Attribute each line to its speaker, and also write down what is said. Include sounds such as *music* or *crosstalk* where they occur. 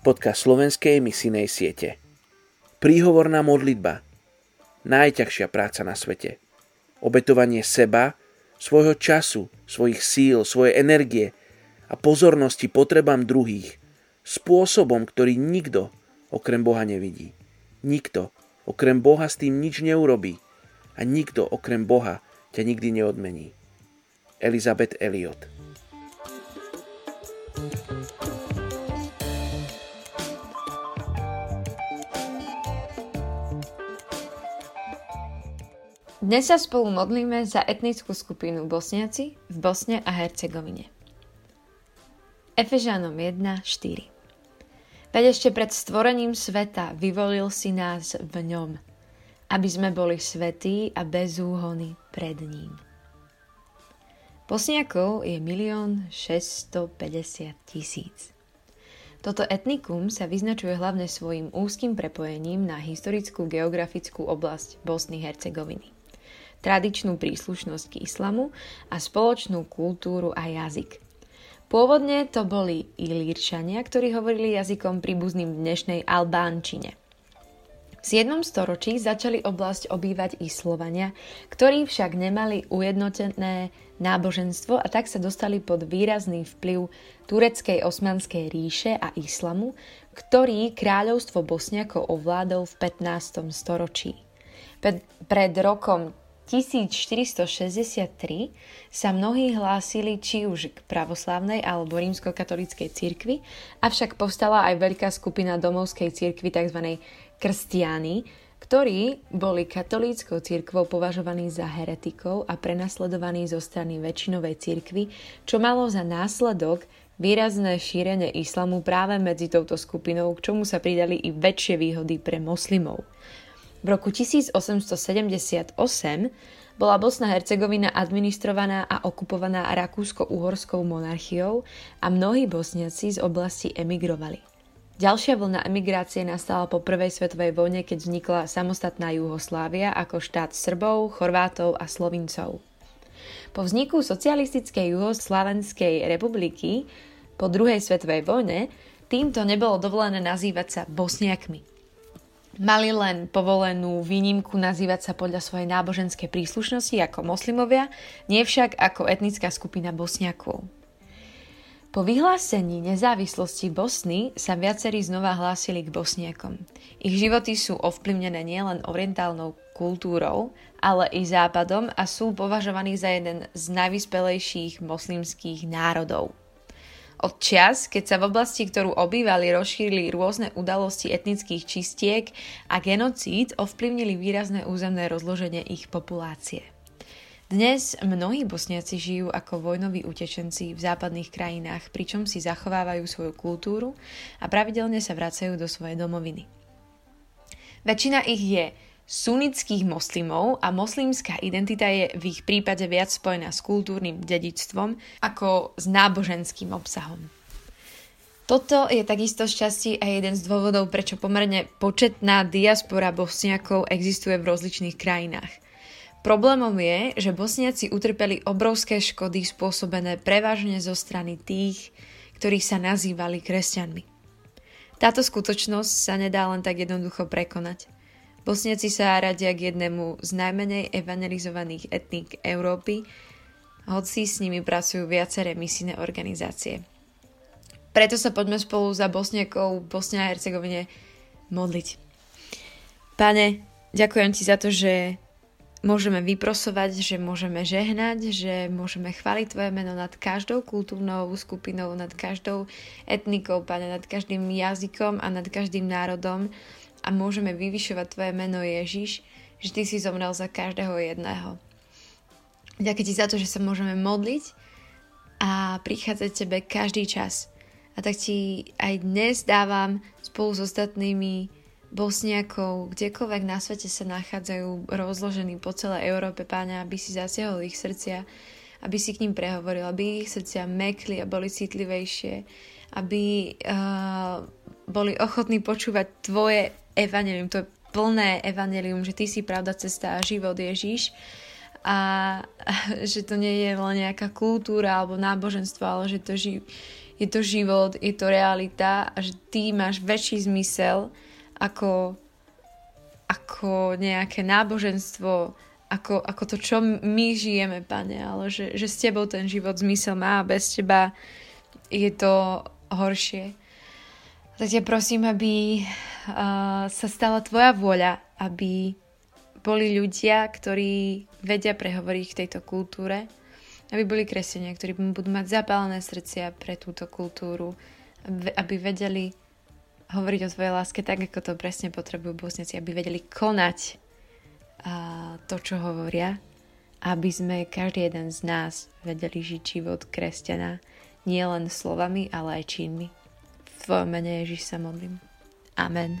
Speaker 1: podcast slovenskej misijnej siete. Príhovorná modlitba. Najťažšia práca na svete. Obetovanie seba, svojho času, svojich síl, svojej energie a pozornosti potrebám druhých spôsobom, ktorý nikto okrem Boha nevidí. Nikto okrem Boha s tým nič neurobí a nikto okrem Boha ťa nikdy neodmení. Elizabeth Elliot
Speaker 2: Dnes sa spolu modlíme za etnickú skupinu Bosniaci v Bosne a Hercegovine. Efežánom 1, 4 Veď ešte pred stvorením sveta vyvolil si nás v ňom, aby sme boli svetí a bez úhony pred ním. Bosniakov je 1 650 tisíc. Toto etnikum sa vyznačuje hlavne svojim úzkým prepojením na historickú geografickú oblasť Bosny-Hercegoviny tradičnú príslušnosť k islamu a spoločnú kultúru a jazyk. Pôvodne to boli Ilírčania, ktorí hovorili jazykom príbuzným dnešnej Albánčine. V 7. storočí začali oblasť obývať i Slovania, ktorí však nemali ujednotené náboženstvo a tak sa dostali pod výrazný vplyv tureckej osmanskej ríše a islamu, ktorý kráľovstvo Bosniako ovládol v 15. storočí. Pred rokom 1463 sa mnohí hlásili či už k pravoslávnej alebo rímskokatolíckej cirkvi, avšak povstala aj veľká skupina domovskej cirkvi tzv. krstiány, ktorí boli katolíckou cirkvou považovaní za heretikov a prenasledovaní zo strany väčšinovej cirkvy, čo malo za následok výrazné šírenie islamu práve medzi touto skupinou, k čomu sa pridali i väčšie výhody pre moslimov. V roku 1878 bola Bosna Hercegovina administrovaná a okupovaná rakúsko-uhorskou monarchiou a mnohí bosniaci z oblasti emigrovali. Ďalšia vlna emigrácie nastala po prvej svetovej vojne, keď vznikla samostatná Juhoslávia ako štát Srbov, Chorvátov a Slovincov. Po vzniku socialistickej Juhoslavenskej republiky po druhej svetovej vojne týmto nebolo dovolené nazývať sa Bosniakmi. Mali len povolenú výnimku nazývať sa podľa svojej náboženskej príslušnosti ako moslimovia, nie však ako etnická skupina bosniakov. Po vyhlásení nezávislosti Bosny sa viacerí znova hlásili k bosniakom. Ich životy sú ovplyvnené nielen orientálnou kultúrou, ale i západom a sú považovaní za jeden z najvyspelejších moslimských národov. Od čias, keď sa v oblasti, ktorú obývali, rozšírili rôzne udalosti etnických čistiek a genocíd, ovplyvnili výrazné územné rozloženie ich populácie. Dnes mnohí bosniaci žijú ako vojnoví utečenci v západných krajinách, pričom si zachovávajú svoju kultúru a pravidelne sa vracajú do svojej domoviny. Väčšina ich je sunnických moslimov a moslimská identita je v ich prípade viac spojená s kultúrnym dedičstvom ako s náboženským obsahom. Toto je takisto šťastie a jeden z dôvodov, prečo pomerne početná diaspora bosniakov existuje v rozličných krajinách. Problémom je, že bosniaci utrpeli obrovské škody spôsobené prevažne zo strany tých, ktorí sa nazývali kresťanmi. Táto skutočnosť sa nedá len tak jednoducho prekonať – Bosniaci sa radia k jednému z najmenej evangelizovaných etník Európy, hoci s nimi pracujú viaceré misijné organizácie. Preto sa poďme spolu za Bosniakov Bosne a Hercegovine modliť. Pane, ďakujem ti za to, že môžeme vyprosovať, že môžeme žehnať, že môžeme chváliť Tvoje meno nad každou kultúrnou skupinou, nad každou etnikou, Pane, nad každým jazykom a nad každým národom a môžeme vyvyšovať Tvoje meno Ježiš, že Ty si zomrel za každého jedného. Ďakujem Ti za to, že sa môžeme modliť a prichádzať Tebe každý čas. A tak Ti aj dnes dávam spolu s ostatnými Bosniakov, kdekoľvek na svete sa nachádzajú rozložení po celej Európe, pána, aby si zasiahol ich srdcia, aby si k ním prehovoril, aby ich srdcia mekli a boli citlivejšie, aby uh, boli ochotní počúvať Tvoje evanelium, to je plné evanelium, že ty si pravda, cesta a život Ježiš a *laughs* že to nie je len nejaká kultúra alebo náboženstvo, ale že to ži- je to život, je to realita a že ty máš väčší zmysel ako, ako nejaké náboženstvo, ako, ako to, čo my žijeme, pane, ale že, že s tebou ten život zmysel má a bez teba je to horšie. Tak ťa prosím, aby uh, sa stala tvoja vôľa, aby boli ľudia, ktorí vedia prehovoriť k tejto kultúre, aby boli kresťania, ktorí budú mať zapálené srdcia pre túto kultúru, aby vedeli hovoriť o svojej láske tak, ako to presne potrebujú bosniaci, aby vedeli konať to, čo hovoria, aby sme každý jeden z nás vedeli žiť život kresťana nie len slovami, ale aj činmi. Tvojom mene Ježiš sa modlím. Amen.